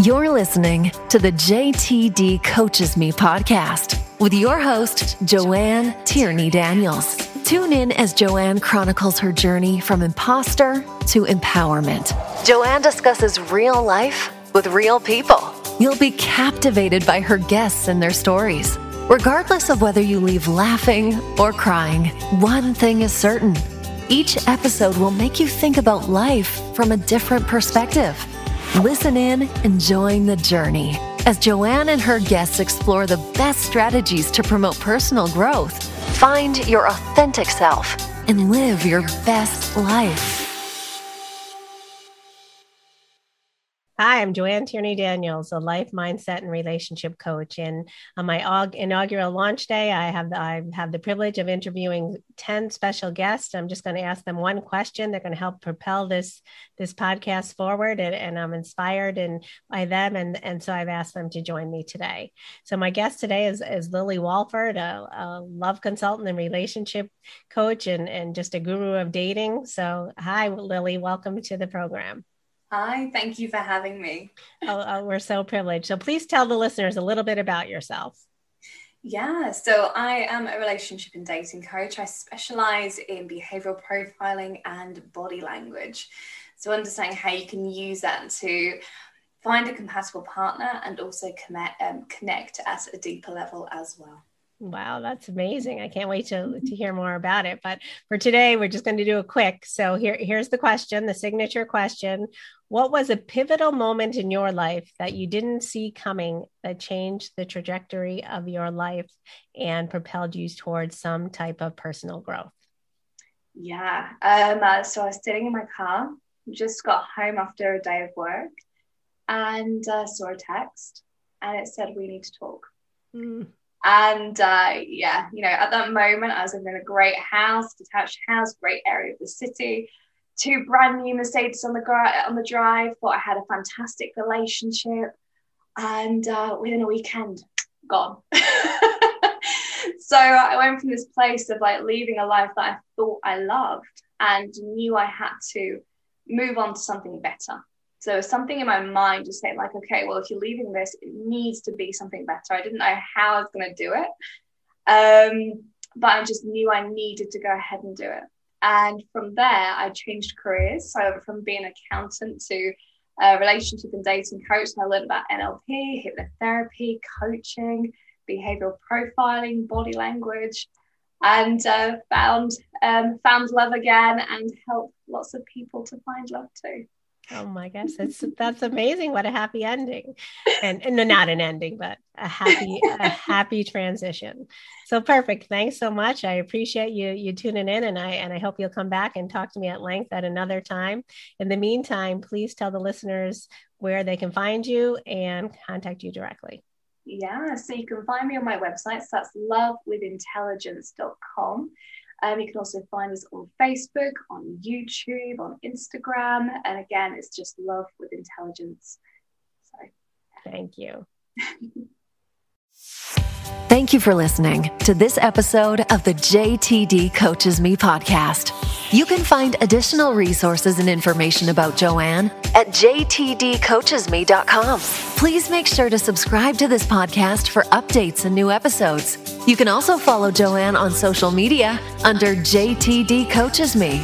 You're listening to the JTD Coaches Me podcast with your host, Joanne Tierney Daniels. Tune in as Joanne chronicles her journey from imposter to empowerment. Joanne discusses real life with real people. You'll be captivated by her guests and their stories. Regardless of whether you leave laughing or crying, one thing is certain each episode will make you think about life from a different perspective. Listen in and join the journey as Joanne and her guests explore the best strategies to promote personal growth, find your authentic self, and live your best life. Hi, I'm Joanne Tierney Daniels, a life mindset and relationship coach. And on my inaugural launch day, I have the, I have the privilege of interviewing 10 special guests. I'm just going to ask them one question. They're going to help propel this this podcast forward, and, and I'm inspired and by them. And, and so I've asked them to join me today. So my guest today is, is Lily Walford, a, a love consultant and relationship coach, and, and just a guru of dating. So hi, Lily, welcome to the program. Hi, thank you for having me. Oh, oh, we're so privileged. So please tell the listeners a little bit about yourself. Yeah, so I am a relationship and dating coach. I specialize in behavioral profiling and body language. So, understanding how you can use that to find a compatible partner and also connect, um, connect at a deeper level as well. Wow, that's amazing. I can't wait to, to hear more about it. But for today, we're just going to do a quick. So here, here's the question, the signature question. What was a pivotal moment in your life that you didn't see coming that changed the trajectory of your life and propelled you towards some type of personal growth? Yeah. Um, uh, so I was sitting in my car, just got home after a day of work, and uh, saw a text, and it said, We need to talk. Mm. And uh, yeah, you know, at that moment, I was in a great house, detached house, great area of the city, two brand new Mercedes on the on the drive. Thought I had a fantastic relationship, and uh, within a weekend, gone. so I went from this place of like leaving a life that I thought I loved and knew I had to move on to something better. So something in my mind just saying like, okay, well, if you're leaving this, it needs to be something better. I didn't know how I was going to do it, um, but I just knew I needed to go ahead and do it. And from there, I changed careers. So from being an accountant to a relationship and dating coach, and I learned about NLP, hypnotherapy, coaching, behavioral profiling, body language, and uh, found um, found love again and helped lots of people to find love too. Oh my gosh, that's that's amazing! What a happy ending, and, and not an ending, but a happy a happy transition. So perfect. Thanks so much. I appreciate you you tuning in, and I and I hope you'll come back and talk to me at length at another time. In the meantime, please tell the listeners where they can find you and contact you directly. Yeah, so you can find me on my website. So that's lovewithintelligence.com. Um, you can also find us on Facebook, on YouTube, on Instagram. And again, it's just love with intelligence. So, thank you. Thank you for listening to this episode of the JTD Coaches Me podcast. You can find additional resources and information about Joanne at jtdcoachesme.com. Please make sure to subscribe to this podcast for updates and new episodes. You can also follow Joanne on social media under JTD Coaches Me.